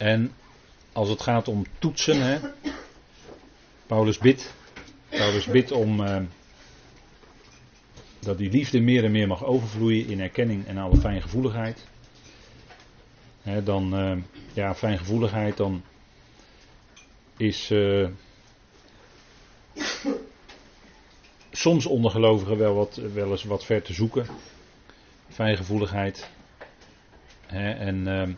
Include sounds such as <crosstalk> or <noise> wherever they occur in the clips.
En als het gaat om toetsen, hè, Paulus bidt, Paulus bidt om uh, dat die liefde meer en meer mag overvloeien in erkenning en alle fijngevoeligheid. Hè, dan, uh, ja, fijngevoeligheid, dan is uh, soms onder gelovigen wel, wat, wel eens wat ver te zoeken. Fijngevoeligheid. Hè, en uh,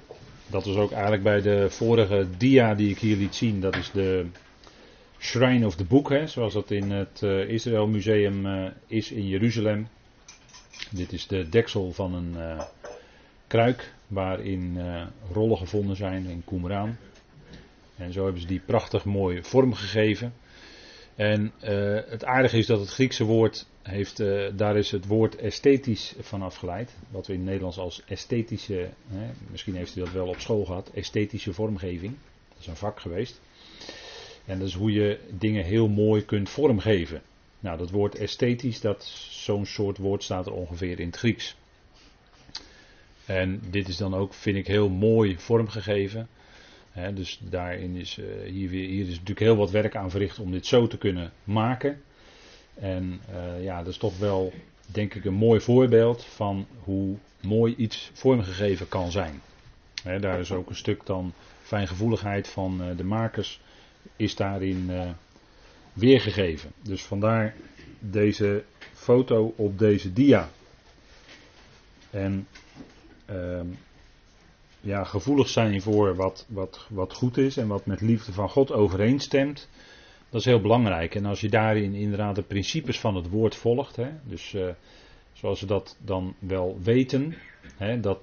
dat was ook eigenlijk bij de vorige dia die ik hier liet zien. Dat is de Shrine of the Book, hè, zoals dat in het uh, Israël Museum uh, is in Jeruzalem. Dit is de deksel van een uh, kruik waarin rollen gevonden zijn in Qumran. En zo hebben ze die prachtig mooi vorm En het aardige is dat het Griekse woord heeft, daar is het woord esthetisch van afgeleid. Wat we in het Nederlands als esthetische, hè, misschien heeft u dat wel op school gehad, esthetische vormgeving. Dat is een vak geweest. En dat is hoe je dingen heel mooi kunt vormgeven. Nou, dat woord esthetisch, dat zo'n soort woord staat er ongeveer in het Grieks. En dit is dan ook, vind ik, heel mooi vormgegeven. Dus daarin is, uh, hier, weer, hier is natuurlijk heel wat werk aan verricht om dit zo te kunnen maken. En uh, ja, dat is toch wel, denk ik, een mooi voorbeeld van hoe mooi iets vormgegeven kan zijn. Daar is ook een stuk dan fijngevoeligheid van uh, de makers is daarin weergegeven. Dus vandaar deze foto op deze dia. En uh, ja, gevoelig zijn voor wat, wat, wat goed is en wat met liefde van God overeenstemt. Dat is heel belangrijk. En als je daarin inderdaad de principes van het woord volgt, hè, dus uh, zoals we dat dan wel weten, hè, dat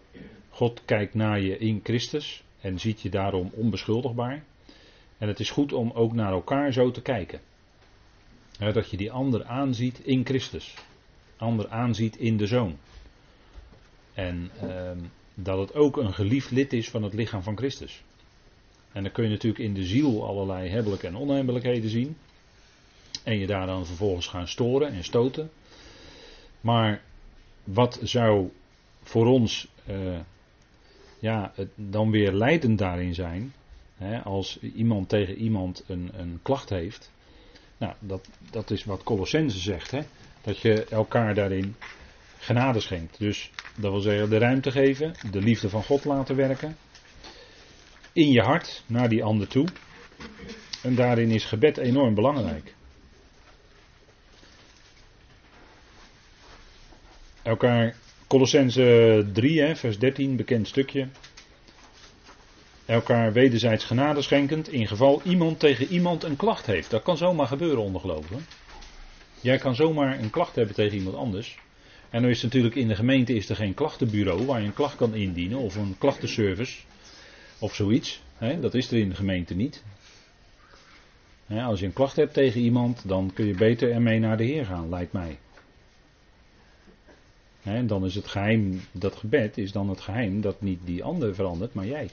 God kijkt naar je in Christus en ziet je daarom onbeschuldigbaar. En het is goed om ook naar elkaar zo te kijken. dat je die ander aanziet in Christus. Ander aanziet in de Zoon. En uh, dat het ook een geliefd lid is van het lichaam van Christus. En dan kun je natuurlijk in de ziel allerlei hebbelijke en onhebbelijkheden zien. En je daar dan vervolgens gaan storen en stoten. Maar wat zou voor ons uh, ja, dan weer leidend daarin zijn? als iemand tegen iemand een, een klacht heeft. Nou, dat, dat is wat Colossense zegt. Hè? Dat je elkaar daarin genade schenkt. Dus dat wil zeggen de ruimte geven, de liefde van God laten werken. In je hart naar die ander toe. En daarin is gebed enorm belangrijk. Elkaar, Colossense 3, hè, vers 13, bekend stukje elkaar wederzijds genade schenkend in geval iemand tegen iemand een klacht heeft. Dat kan zomaar gebeuren onder Jij kan zomaar een klacht hebben tegen iemand anders. En dan is natuurlijk in de gemeente is er geen klachtenbureau waar je een klacht kan indienen of een klachtenservice of zoiets. dat is er in de gemeente niet. als je een klacht hebt tegen iemand, dan kun je beter ermee naar de Heer gaan, lijkt mij. dan is het geheim, dat gebed is dan het geheim dat niet die ander verandert, maar jij.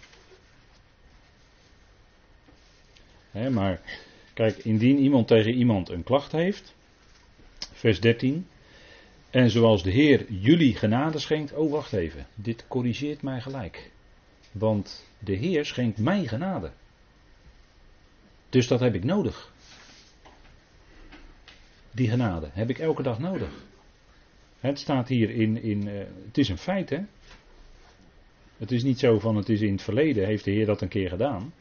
maar kijk, indien iemand tegen iemand een klacht heeft, vers 13, en zoals de Heer jullie genade schenkt, oh wacht even, dit corrigeert mij gelijk. Want de Heer schenkt mij genade. Dus dat heb ik nodig. Die genade heb ik elke dag nodig. Het staat hier in, in uh, het is een feit hè. Het is niet zo van het is in het verleden, heeft de Heer dat een keer gedaan.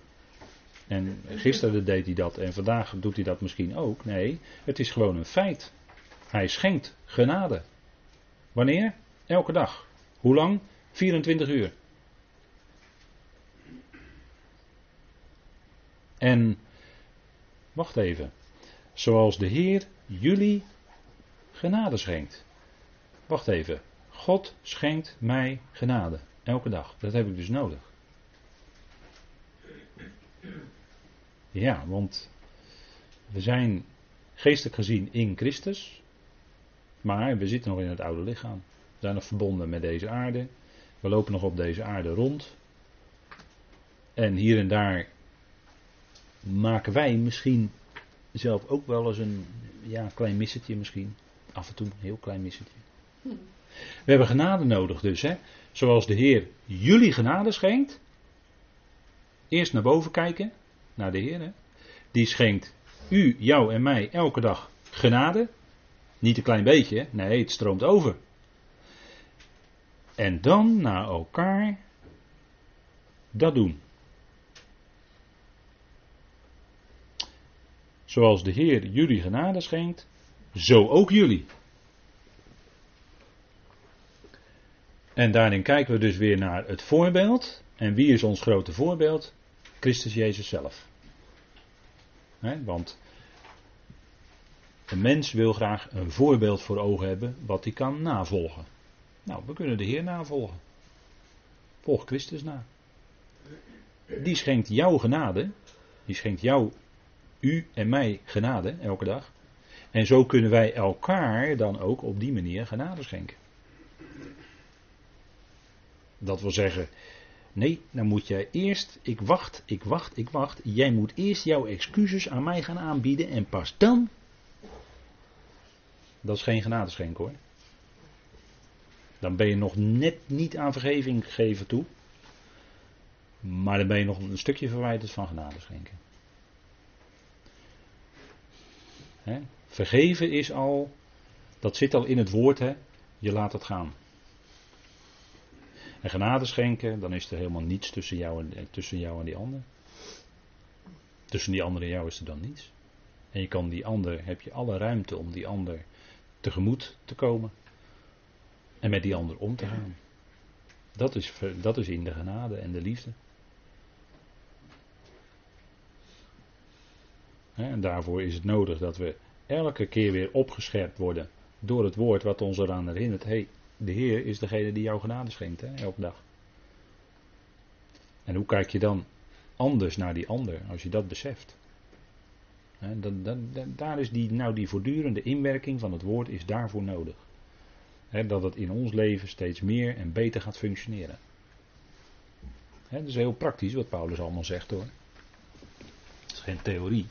En gisteren deed hij dat en vandaag doet hij dat misschien ook. Nee, het is gewoon een feit. Hij schenkt genade. Wanneer? Elke dag. Hoe lang? 24 uur. En wacht even. Zoals de Heer jullie genade schenkt. Wacht even. God schenkt mij genade. Elke dag. Dat heb ik dus nodig. Ja, want we zijn geestelijk gezien in Christus, maar we zitten nog in het oude lichaam. We zijn nog verbonden met deze aarde. We lopen nog op deze aarde rond. En hier en daar maken wij misschien zelf ook wel eens een ja, klein missetje misschien. Af en toe een heel klein missetje. We hebben genade nodig dus. Hè? Zoals de Heer jullie genade schenkt, eerst naar boven kijken, naar de Heer. Hè? Die schenkt u, jou en mij elke dag genade. Niet een klein beetje, nee, het stroomt over. En dan naar elkaar dat doen. Zoals de Heer jullie genade schenkt, zo ook jullie. En daarin kijken we dus weer naar het voorbeeld. En wie is ons grote voorbeeld? Christus Jezus zelf. want een mens wil graag een voorbeeld voor ogen hebben wat hij kan navolgen. Nou, we kunnen de Heer navolgen. Volg Christus na. Die schenkt jou genade. Die schenkt jou, u en mij genade elke dag. En zo kunnen wij elkaar dan ook op die manier genade schenken. Dat wil zeggen, nee, dan moet jij eerst, ik wacht, ik wacht, ik wacht. Jij moet eerst jouw excuses aan mij gaan aanbieden en pas dan. Dat is geen genadeschenk hoor. Dan ben je nog net niet aan vergeving gegeven toe. Maar dan ben je nog een stukje verwijderd van genadeschenken. He? Vergeven is al, dat zit al in het woord, hè? je laat het gaan. En genade schenken, dan is er helemaal niets tussen jou en, eh, tussen jou en die ander. Tussen die ander en jou is er dan niets. En je kan die ander, heb je alle ruimte om die ander tegemoet te komen. En met die ander om te gaan. Dat is, dat is in de genade en de liefde. En daarvoor is het nodig dat we elke keer weer opgescherpt worden door het woord wat ons eraan herinnert. Hey, de Heer is degene die jou genade schenkt, hè, elke dag. En hoe kijk je dan anders naar die ander als je dat beseft? Daar is die, nou die voortdurende inwerking van het woord is daarvoor nodig. dat het in ons leven steeds meer en beter gaat functioneren. He, dat is heel praktisch wat Paulus allemaal zegt hoor. Het is geen theorie.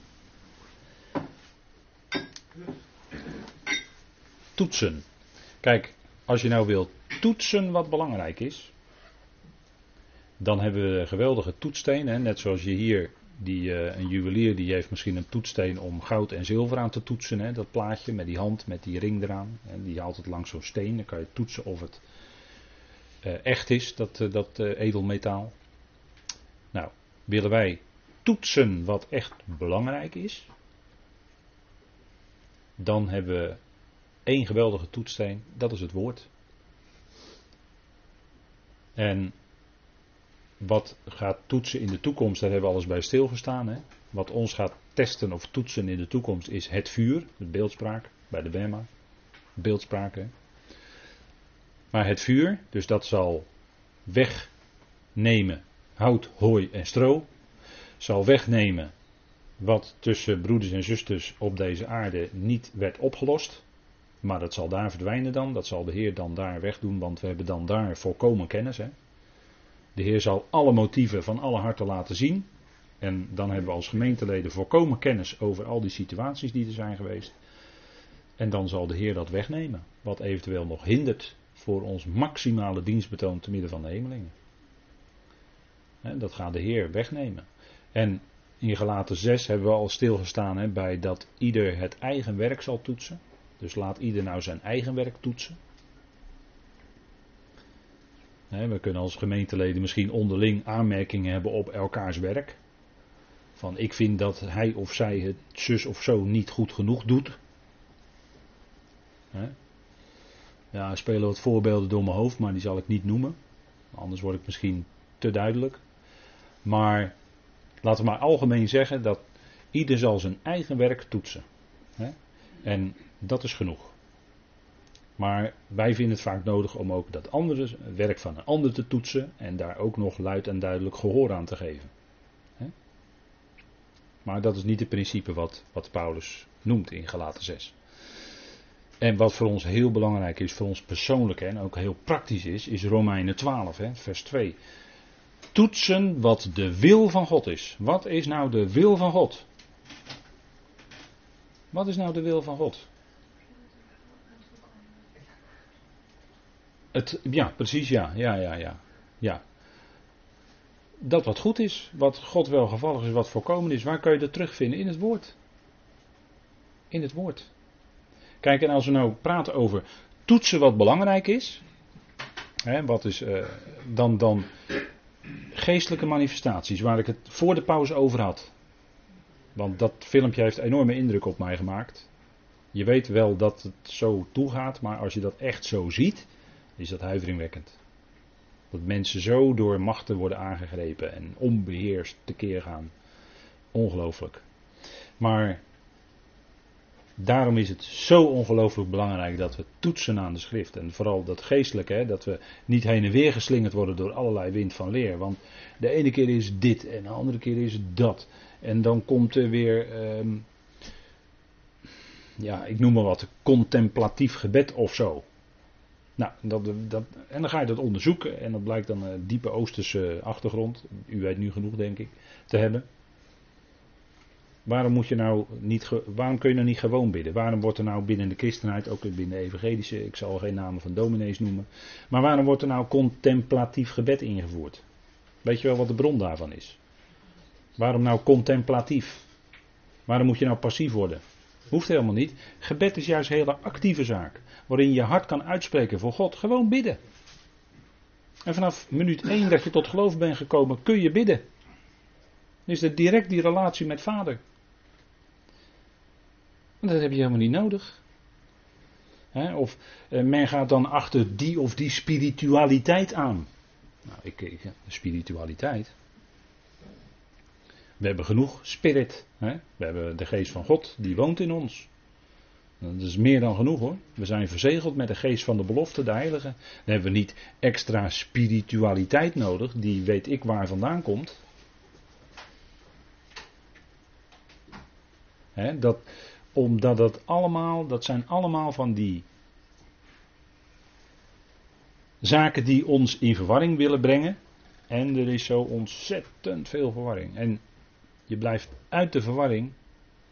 Toetsen. Kijk, als je nou wilt toetsen wat belangrijk is, dan hebben we geweldige toetssteen. Hè? Net zoals je hier, die, uh, een juwelier die heeft misschien een toetssteen om goud en zilver aan te toetsen. Hè? Dat plaatje met die hand, met die ring eraan. Die haalt het langs zo'n steen. Dan kan je toetsen of het uh, echt is, dat, uh, dat edelmetaal. Nou, willen wij toetsen wat echt belangrijk is, dan hebben we één geweldige toetssteen, dat is het woord. En wat gaat toetsen in de toekomst, daar hebben we alles bij stilgestaan. Hè? Wat ons gaat testen of toetsen in de toekomst is het vuur, de beeldspraak, bij de Bema. Beeldspraak. Maar het vuur, dus dat zal wegnemen hout, hooi en stro. Zal wegnemen wat tussen broeders en zusters op deze aarde niet werd opgelost. Maar dat zal daar verdwijnen dan. Dat zal de Heer dan daar wegdoen, want we hebben dan daar volkomen kennis. Hè? De Heer zal alle motieven van alle harten laten zien. En dan hebben we als gemeenteleden volkomen kennis over al die situaties die er zijn geweest. En dan zal de Heer dat wegnemen. Wat eventueel nog hindert voor ons maximale dienstbetoon te midden van de hemelingen. Dat gaat de Heer wegnemen. En in gelaten 6 hebben we al stilgestaan bij dat ieder het eigen werk zal toetsen. Dus laat ieder nou zijn eigen werk toetsen. We kunnen als gemeenteleden misschien onderling aanmerkingen hebben op elkaars werk. Van ik vind dat hij of zij het zus of zo niet goed genoeg doet. Ja, er spelen wat voorbeelden door mijn hoofd, maar die zal ik niet noemen. Anders word ik misschien te duidelijk. Maar laten we maar algemeen zeggen dat ieder zal zijn eigen werk toetsen. En dat is genoeg. Maar wij vinden het vaak nodig om ook dat andere werk van een ander te toetsen en daar ook nog luid en duidelijk gehoor aan te geven. Maar dat is niet het principe wat, wat Paulus noemt in Galaten 6. En wat voor ons heel belangrijk is, voor ons persoonlijk en ook heel praktisch is, is Romeinen 12, hè, vers 2. Toetsen wat de wil van God is. Wat is nou de wil van God? Wat is nou de wil van God? Het, ja, precies, ja, ja, ja, ja. ja. dat wat goed is, wat God welgevallig is, wat voorkomen is, waar kun je dat terugvinden? In het woord. In het woord. Kijk, en als we nou praten over toetsen wat belangrijk is, hè, wat is uh, dan, dan geestelijke manifestaties, waar ik het voor de pauze over had. Want dat filmpje heeft enorme indruk op mij gemaakt. Je weet wel dat het zo toegaat, maar als je dat echt zo ziet, is dat huiveringwekkend. Dat mensen zo door machten worden aangegrepen en onbeheerst tekeer gaan. Ongelooflijk. Maar daarom is het zo ongelooflijk belangrijk dat we toetsen aan de schrift. En vooral dat geestelijke, hè, dat we niet heen en weer geslingerd worden door allerlei wind van leer. Want de ene keer is dit en de andere keer is dat. En dan komt er weer, ehm, ja, ik noem maar wat, contemplatief gebed of zo. Nou, dat, dat, en dan ga je dat onderzoeken en dat blijkt dan een diepe Oosterse achtergrond. U weet nu genoeg, denk ik, te hebben. Waarom, moet je nou niet, waarom kun je nou niet gewoon bidden? Waarom wordt er nou binnen de christenheid, ook binnen de evangelische, ik zal geen namen van dominees noemen, maar waarom wordt er nou contemplatief gebed ingevoerd? Weet je wel wat de bron daarvan is? Waarom nou contemplatief? Waarom moet je nou passief worden? Hoeft helemaal niet. Gebed is juist een hele actieve zaak. Waarin je hart kan uitspreken voor God. Gewoon bidden. En vanaf minuut 1 dat je tot geloof bent gekomen, kun je bidden. Dan is het direct die relatie met vader. En dat heb je helemaal niet nodig. of eh, men gaat dan achter die of die spiritualiteit aan. Nou, ik, ik spiritualiteit. We hebben genoeg spirit. Hè? We hebben de geest van God, die woont in ons. Dat is meer dan genoeg hoor. We zijn verzegeld met de geest van de belofte, de heilige. Dan hebben we niet extra spiritualiteit nodig, die weet ik waar vandaan komt. Hè, dat, omdat dat allemaal, dat zijn allemaal van die zaken die ons in verwarring willen brengen. En er is zo ontzettend veel verwarring. En je blijft uit de verwarring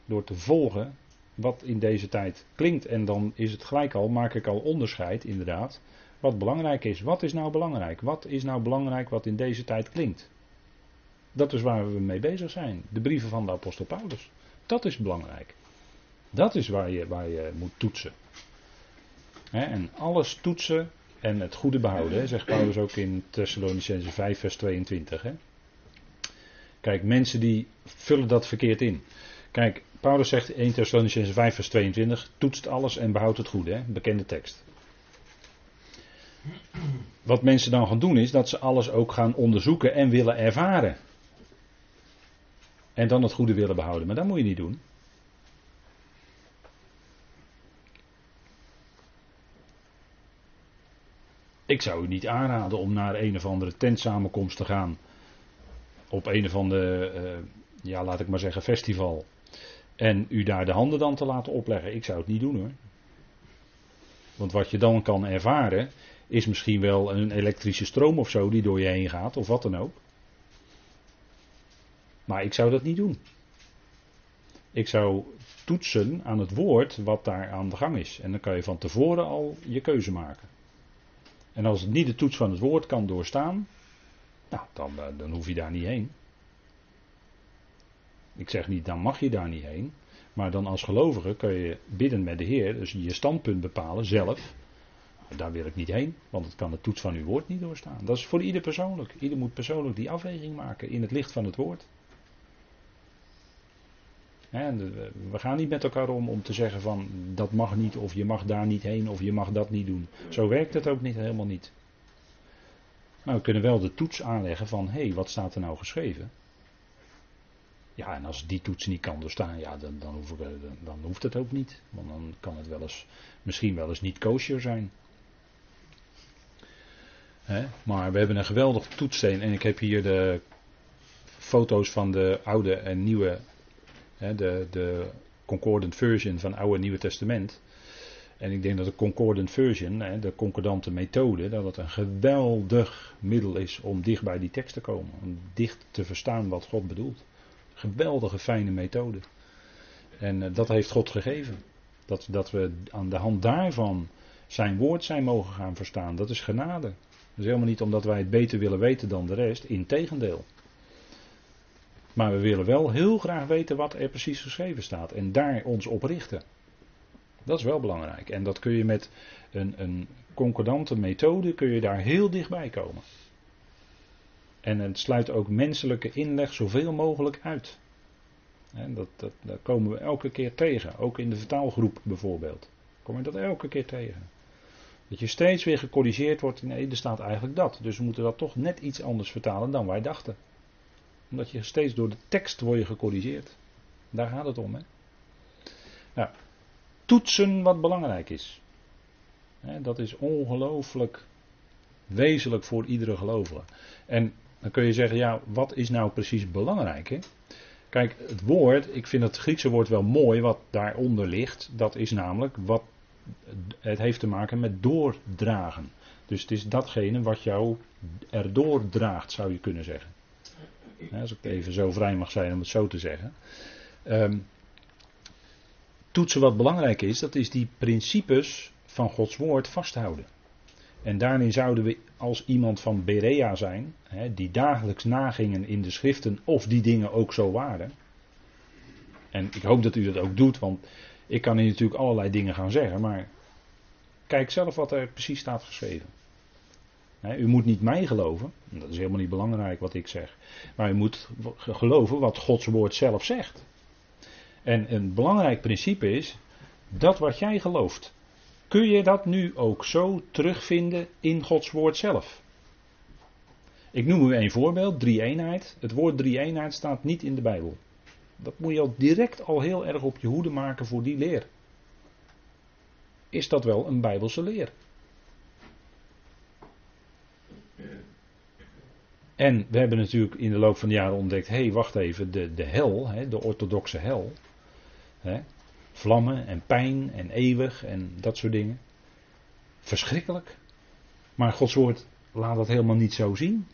door te volgen wat in deze tijd klinkt. En dan is het gelijk al, maak ik al onderscheid inderdaad, wat belangrijk is. Wat is nou belangrijk? Wat is nou belangrijk wat in deze tijd klinkt? Dat is waar we mee bezig zijn. De brieven van de apostel Paulus. Dat is belangrijk. Dat is waar je, waar je moet toetsen. en alles toetsen en het goede behouden, zegt Paulus ook in Thessalonicense 5, vers 22. Kijk, mensen die vullen dat verkeerd in. Kijk, Paulus zegt in 1 Thessalonicense 5 vers 22, toetst alles en behoudt het goede, hè? bekende tekst. Wat mensen dan gaan doen is dat ze alles ook gaan onderzoeken en willen ervaren. En dan het goede willen behouden, maar dat moet je niet doen. Ik zou u niet aanraden om naar een of andere tentsamenkomst te gaan op een of ander, uh, ja laat ik maar zeggen, festival. En u daar de handen dan te laten opleggen. Ik zou het niet doen hoor. Want wat je dan kan ervaren, is misschien wel een elektrische stroom of zo die door je heen gaat, of wat dan ook. Maar ik zou dat niet doen. Ik zou toetsen aan het woord wat daar aan de gang is. En dan kan je van tevoren al je keuze maken. En als het niet de toets van het woord kan doorstaan, nou, dan, eh, dan hoef je daar niet heen. Ik zeg niet, dan mag je daar niet heen. Maar dan als gelovige kun je bidden met de Heer, dus je standpunt bepalen zelf. Daar wil ik niet heen, want het kan de toets van uw woord niet doorstaan. Dat is voor ieder persoonlijk. Ieder moet persoonlijk die afweging maken in het licht van het woord. we gaan niet met elkaar om om te zeggen van dat mag niet of je mag daar niet heen of je mag dat niet doen. Zo werkt het ook niet helemaal niet. Maar we kunnen wel de toets aanleggen van hé, hey, wat staat er nou geschreven? Ja, en als die toets niet kan doorstaan, ja, dan, dan, ik, dan hoeft het ook niet. Want dan kan het wel eens, misschien wel eens niet kosher zijn. Maar we hebben een geweldige toetssteen. En ik heb hier de foto's van de oude en nieuwe, de, de concordant version van Oude en Nieuwe Testament. En ik denk dat de concordant version, de concordante methode, dat het een geweldig middel is om dicht bij die tekst te komen. Om dicht te verstaan wat God bedoelt. Geweldige fijne methode. En uh, dat heeft God gegeven. Dat, dat we aan de hand daarvan zijn woord zijn mogen gaan verstaan. Dat is genade. Dat is helemaal niet omdat wij het beter willen weten dan de rest. Integendeel. Maar we willen wel heel graag weten wat er precies geschreven staat en daar ons op richten. Dat is wel belangrijk. En dat kun je met een, een concordante methode kun je daar heel dichtbij komen. En het sluit ook menselijke inleg zoveel mogelijk uit. En dat, dat, komen we elke keer tegen. Ook in de vertaalgroep bijvoorbeeld. Kom je dat elke keer tegen. Dat je steeds weer gecorrigeerd wordt. Nee, er staat eigenlijk dat. Dus we moeten dat toch net iets anders vertalen dan wij dachten. Omdat je steeds door de tekst wordt gecorrigeerd. Daar gaat het om. Hè? Nou, toetsen wat belangrijk is. Dat is ongelooflijk wezenlijk voor iedere gelovige. En dan kun je zeggen, ja, wat is nou precies belangrijk? Kijk, het woord, ik vind het Griekse woord wel mooi wat daaronder ligt. Dat is namelijk wat het heeft te maken met doordragen. Dus het is datgene wat jou erdoor draagt, zou je kunnen zeggen. Als ik even zo vrij mag zijn om het zo te zeggen. Um, toetsen wat belangrijk is, dat is die principes van Gods woord vasthouden. En daarin zouden we als iemand van Berea zijn, hè, die dagelijks nagingen in de schriften of die dingen ook zo waren. En ik hoop dat u dat ook doet, want ik kan hier natuurlijk allerlei dingen gaan zeggen, maar kijk zelf wat er precies staat geschreven. u moet niet mij geloven, dat is helemaal niet belangrijk wat ik zeg, maar u moet geloven wat Gods woord zelf zegt. En een belangrijk principe is dat wat jij gelooft, kun je dat nu ook zo terugvinden in Gods woord zelf? Ik noem u een voorbeeld, drie-eenheid. Het woord drie-eenheid staat niet in de Bijbel. Dat moet je al direct al heel erg op je hoede maken voor die leer. Is dat wel een Bijbelse leer? En we hebben natuurlijk in de loop van de jaren ontdekt, hé hey, wacht even, de, de hel, de orthodoxe hel, hè, Vlammen en pijn en eeuwig en dat soort dingen. Verschrikkelijk. Maar Gods woord laat dat helemaal niet zo zien.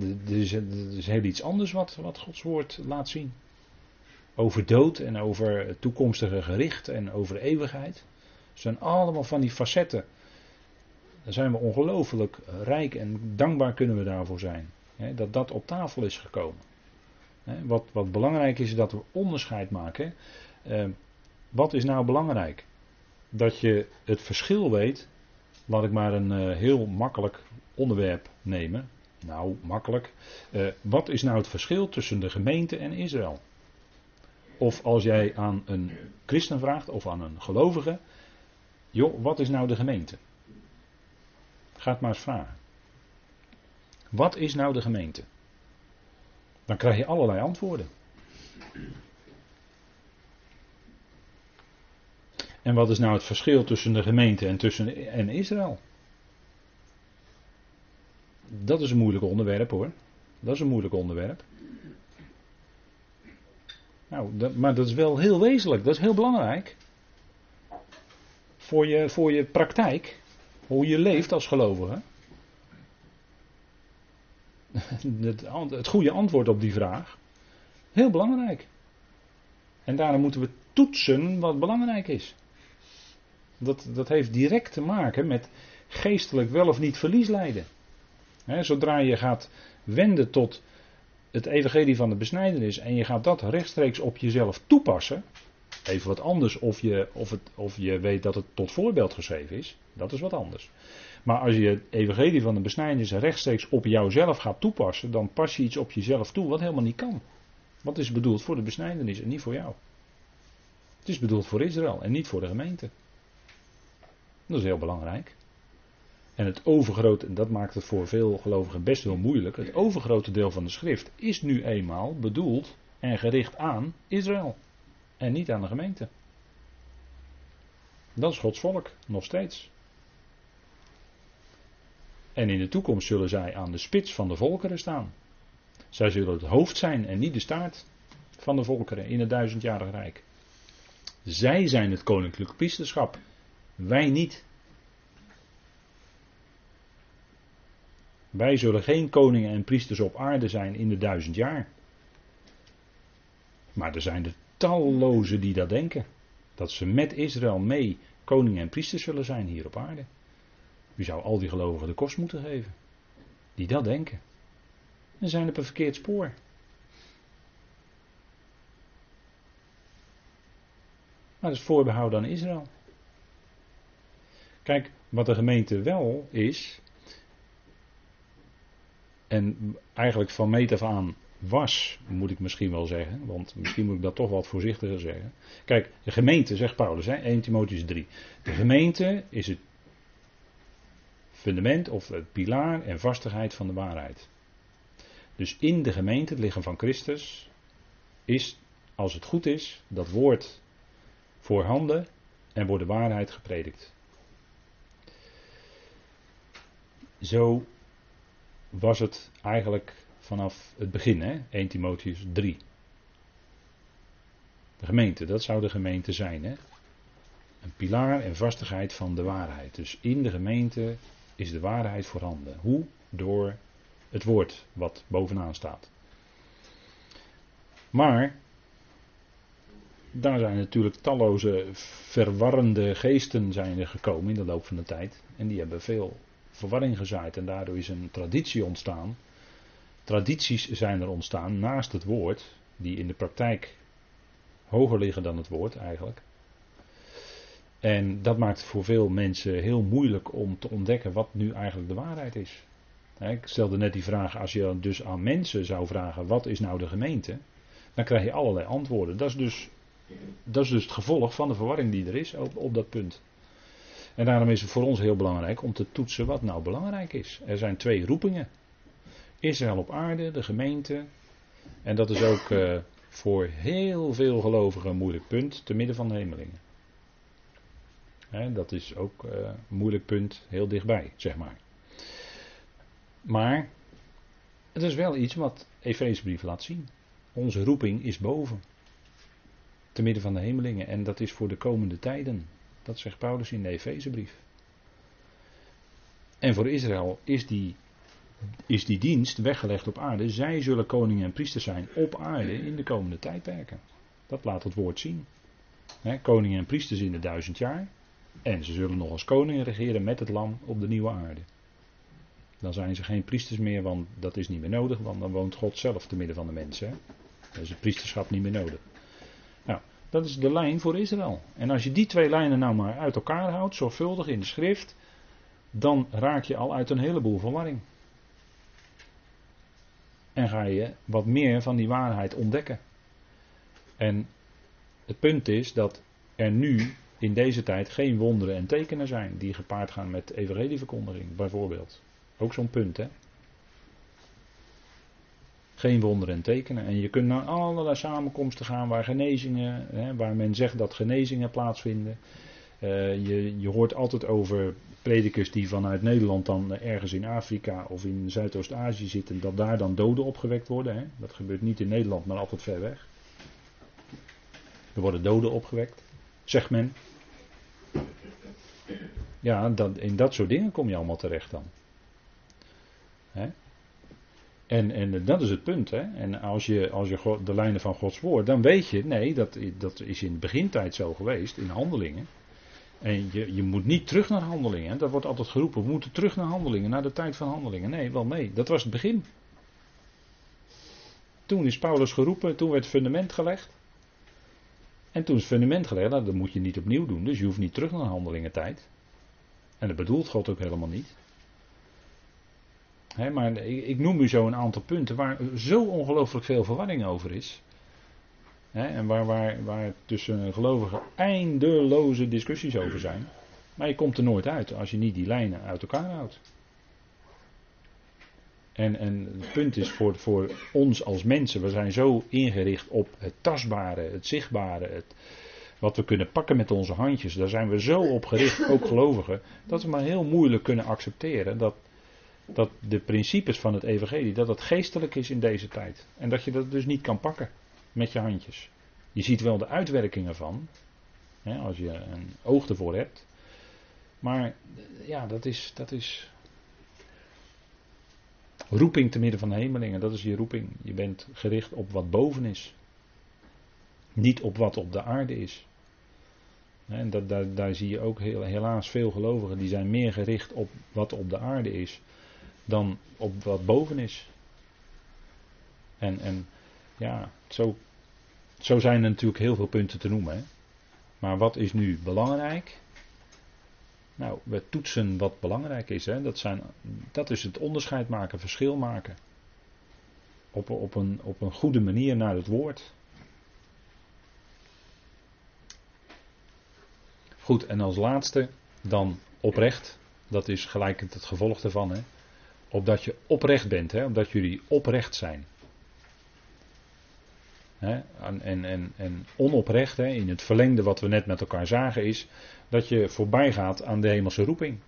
Er is, is heel iets anders wat, wat Gods woord laat zien. Over dood en over toekomstige gericht en over eeuwigheid. Het zijn allemaal van die facetten. Daar zijn we ongelooflijk rijk en dankbaar kunnen we daarvoor zijn. Hè, dat dat op tafel is gekomen. Wat, wat belangrijk is, is dat we onderscheid maken uh, wat is nou belangrijk? Dat je het verschil weet. Laat ik maar een uh, heel makkelijk onderwerp nemen. Nou, makkelijk. Uh, wat is nou het verschil tussen de gemeente en Israël? Of als jij aan een christen vraagt of aan een gelovige. Joh, wat is nou de gemeente? Ga het maar eens vragen. Wat is nou de gemeente? Dan krijg je allerlei antwoorden. En wat is nou het verschil tussen de gemeente en, tussen, en Israël? Dat is een moeilijk onderwerp hoor. Dat is een moeilijk onderwerp. Nou, dat, maar dat is wel heel wezenlijk, dat is heel belangrijk. Voor je, voor je praktijk, hoe je leeft als gelovige. <laughs> Het, het goede antwoord op die vraag. Heel belangrijk. En daarom moeten we toetsen wat belangrijk is. Dat, dat heeft direct te maken met geestelijk wel of niet verlies lijden. zodra je gaat wenden tot het evangelie van de besnijdenis en je gaat dat rechtstreeks op jezelf toepassen, even wat anders of je, of, het, of je weet dat het tot voorbeeld geschreven is, dat is wat anders. Maar als je het evangelie van de besnijdenis rechtstreeks op jouzelf gaat toepassen, dan pas je iets op jezelf toe wat helemaal niet kan. Wat is bedoeld voor de besnijdenis en niet voor jou. Het is bedoeld voor Israël en niet voor de gemeente. Dat is heel belangrijk. En het overgrote, en dat maakt het voor veel gelovigen best wel moeilijk, het overgrote deel van de schrift is nu eenmaal bedoeld en gericht aan Israël. En niet aan de gemeente. Dat is Gods volk, nog steeds. En in de toekomst zullen zij aan de spits van de volkeren staan. Zij zullen het hoofd zijn en niet de staart van de volkeren in het duizendjarig rijk. Zij zijn het koninklijk priesterschap. Wij niet. Wij zullen geen koningen en priesters op aarde zijn in de duizend jaar. Maar er zijn er talloze die dat denken. Dat ze met Israël mee koningen en priesters zullen zijn hier op aarde. U zou al die gelovigen de kost moeten geven. Die dat denken. Dan zijn op een verkeerd spoor. Maar dat is voorbehouden aan Israël. Kijk, wat de gemeente wel is, en eigenlijk van meet af aan was, moet ik misschien wel zeggen, want misschien moet ik dat toch wat voorzichtiger zeggen. Kijk, de gemeente, zegt Paulus, hè, 1 Timotheus 3. De gemeente is het fundament of het pilaar en vastigheid van de waarheid. Dus in de gemeente, het lichaam van Christus, is, als het goed is, dat woord voorhanden en wordt de waarheid gepredikt. Zo was het eigenlijk vanaf het begin, hè? 1 Timotheus 3. De gemeente, dat zou de gemeente zijn. Hè? Een pilaar en vastigheid van de waarheid. Dus in de gemeente is de waarheid voorhanden. Hoe? Door het woord wat bovenaan staat. Maar daar zijn natuurlijk talloze verwarrende geesten zijn er gekomen in de loop van de tijd. En die hebben veel verwarring gezaaid en daardoor is een traditie ontstaan. Tradities zijn er ontstaan naast het woord, die in de praktijk hoger liggen dan het woord eigenlijk. En dat maakt het voor veel mensen heel moeilijk om te ontdekken wat nu eigenlijk de waarheid is. Ik stelde net die vraag, als je dus aan mensen zou vragen, wat is nou de gemeente? Dan krijg je allerlei antwoorden. Dat is dus, dat is dus het gevolg van de verwarring die er is op, op dat punt. En daarom is het voor ons heel belangrijk om te toetsen wat nou belangrijk is. Er zijn twee roepingen. Israël op aarde, de gemeente. En dat is ook uh, voor heel veel gelovigen een moeilijk punt, te midden van de hemelingen. Dat is ook uh, een moeilijk punt, heel dichtbij, zeg maar. Maar het is wel iets wat Efezebrief laat zien. Onze roeping is boven. Te midden van de hemelingen. En dat is voor de komende tijden. Dat zegt Paulus in de Efezebrief. En voor Israël is die, is die dienst weggelegd op aarde. Zij zullen koningen en priesters zijn op aarde in de komende tijdperken. Dat laat het woord zien. Koningen en priesters in de duizend jaar. En ze zullen nog als koningen regeren met het lam op de nieuwe aarde. Dan zijn ze geen priesters meer, want dat is niet meer nodig, want dan woont God zelf te midden van de mensen. Hè? Dan is het priesterschap niet meer nodig. Nou, dat is de lijn voor Israël. En als je die twee lijnen nou maar uit elkaar houdt, zorgvuldig in de schrift, dan raak je al uit een heleboel verwarring. En ga je wat meer van die waarheid ontdekken. En het punt is dat er nu in deze tijd geen wonderen en tekenen zijn die gepaard gaan met evangelieverkondiging, bijvoorbeeld. Ook zo'n punt, hè? Geen wonderen en tekenen. En je kunt naar allerlei samenkomsten gaan waar genezingen, hè, waar men zegt dat genezingen plaatsvinden. Uh, je, je hoort altijd over predikers die vanuit Nederland dan ergens in Afrika of in Zuidoost-Azië zitten, dat daar dan doden opgewekt worden. Hè? Dat gebeurt niet in Nederland, maar altijd ver weg. Er worden doden opgewekt, zegt men. Ja, dat, in dat soort dingen kom je allemaal terecht dan. Hè? En, en dat is het punt. Hè? En als je, als je de lijnen van Gods woord, dan weet je, nee, dat, dat is in de begintijd zo geweest, in handelingen. En je, je moet niet terug naar handelingen. Dat wordt altijd geroepen, we moeten terug naar handelingen, naar de tijd van handelingen. Nee, wel nee, dat was het begin. Toen is Paulus geroepen, toen werd het fundament gelegd. En toen is het fundament gelegd, nou, dat moet je niet opnieuw doen. Dus je hoeft niet terug naar handelingen tijd. En dat bedoelt God ook helemaal niet maar ik, noem u zo een aantal punten waar zo ongelooflijk veel verwarring over is. en waar, waar, waar tussen gelovigen eindeloze discussies over zijn. Maar je komt er nooit uit als je niet die lijnen uit elkaar houdt. En, en het punt is voor, voor ons als mensen, we zijn zo ingericht op het tastbare, het zichtbare, het, wat we kunnen pakken met onze handjes. Daar zijn we zo op gericht, ook gelovigen, dat we maar heel moeilijk kunnen accepteren dat, dat de principes van het evangelie, dat het geestelijk is in deze tijd. En dat je dat dus niet kan pakken met je handjes. Je ziet wel de uitwerkingen van, hè, als je een oog ervoor hebt. Maar ja, dat is, dat is roeping te midden van de hemelingen. Dat is je roeping. Je bent gericht op wat boven is. Niet op wat op de aarde is. En dat, daar, zie je ook heel, helaas veel gelovigen die zijn meer gericht op wat op de aarde is dan op wat boven is. En, en ja, zo, zo zijn er natuurlijk heel veel punten te noemen. Hè. Maar wat is nu belangrijk? Nou, we toetsen wat belangrijk is. Hè? Dat, zijn, dat is het onderscheid maken, verschil maken. Op, op, een, op een goede manier naar het woord. Goed, en als laatste dan oprecht. Dat is gelijk het gevolg daarvan. Hè? Opdat je oprecht bent, hè? opdat jullie oprecht zijn. Hè? En, en, en, onoprecht, hè? in het verlengde wat we net met elkaar zagen, is dat je voorbij gaat aan de hemelse roeping.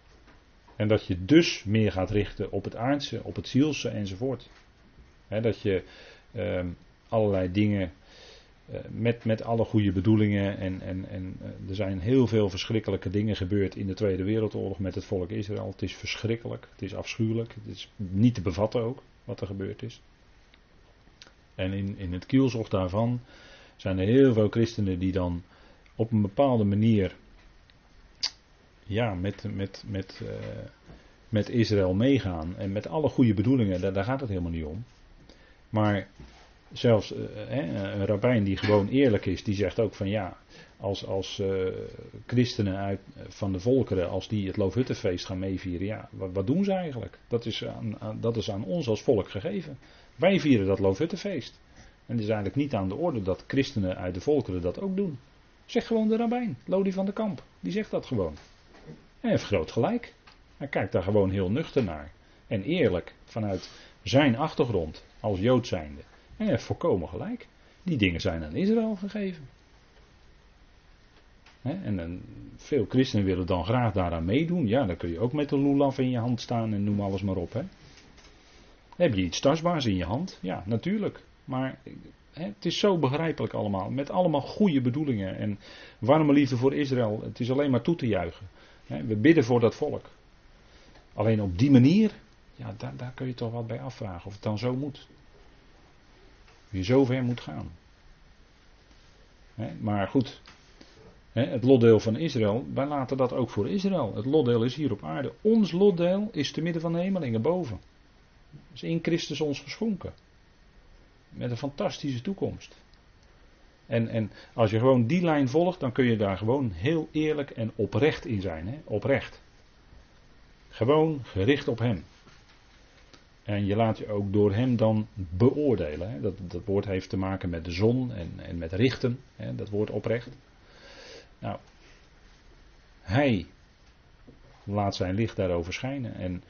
En dat je dus meer gaat richten op het aardse, op het zielse enzovoort. Hè? Dat je eh, allerlei dingen met, met alle goede bedoelingen. En, en, en eh, er zijn heel veel verschrikkelijke dingen gebeurd in de Tweede Wereldoorlog met het volk Israël. Het is verschrikkelijk, het is afschuwelijk, het is niet te bevatten ook wat er gebeurd is. En in, in het kielzog daarvan zijn er heel veel christenen die dan op een bepaalde manier ja, met, met, met, uh, met Israël meegaan. En met alle goede bedoelingen, daar gaat het helemaal niet om. Maar zelfs uh, een rabbijn die gewoon eerlijk is, die zegt ook van ja, als, als uh, christenen uit, van de volkeren, als die het Loofhuttenfeest gaan meevieren, ja, wat, doen ze eigenlijk? Dat is, aan, aan, dat is aan ons als volk gegeven. Wij vieren dat Loofhuttenfeest. En het is eigenlijk niet aan de orde dat christenen uit de volkeren dat ook doen. Zeg gewoon de rabbijn, Lodi van de Kamp, die zegt dat gewoon. Hij heeft groot gelijk. Hij kijkt daar gewoon heel nuchter naar. En eerlijk, vanuit zijn achtergrond, als Jood zijnde. En heeft volkomen gelijk. Die dingen zijn aan Israël gegeven. en, en, veel christenen willen dan graag daaraan meedoen. Ja, dan kun je ook met een lulaf in je hand staan en noem alles maar op. Hè. Heb je iets tastbaars in je hand? Ja, natuurlijk. Maar het is zo begrijpelijk allemaal. Met allemaal goede bedoelingen. En warme liefde voor Israël. Het is alleen maar toe te juichen. we bidden voor dat volk. Alleen op die manier, ja, daar, daar kun je toch wat bij afvragen. Of het dan zo moet je zover moet gaan. maar goed, het lotdeel van Israël, wij laten dat ook voor Israël. Het lotdeel is hier op aarde. Ons lotdeel is te midden van de hemelingen boven. is in Christus ons geschonken. Met een fantastische toekomst. En, en als je gewoon die lijn volgt, dan kun je daar gewoon heel eerlijk en oprecht in zijn. Hè? Oprecht. Gewoon gericht op Hem. En je laat je ook door hem dan beoordelen. Hè. Dat, dat woord heeft te maken met de zon en, en met richten. Hè, dat woord oprecht. Nou, hij laat zijn licht daarover schijnen. En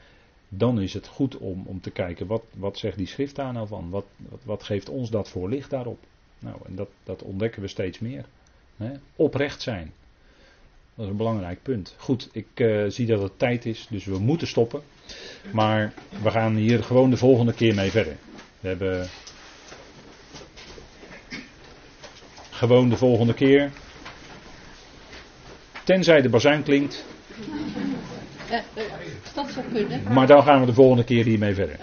dan is het goed om, om te kijken, wat, wat zegt die schrift daar nou van? Wat, wat, wat geeft ons dat voor licht daarop? Nou, en dat, dat ontdekken we steeds meer. Hè. Oprecht zijn. Dat is een belangrijk punt. Goed, ik uh, zie dat het tijd is, dus we moeten stoppen. Maar we gaan hier gewoon de volgende keer mee verder. We hebben gewoon de volgende keer. Tenzij de bazuin klinkt. dat zou kunnen. Maar dan gaan we de volgende keer hiermee verder.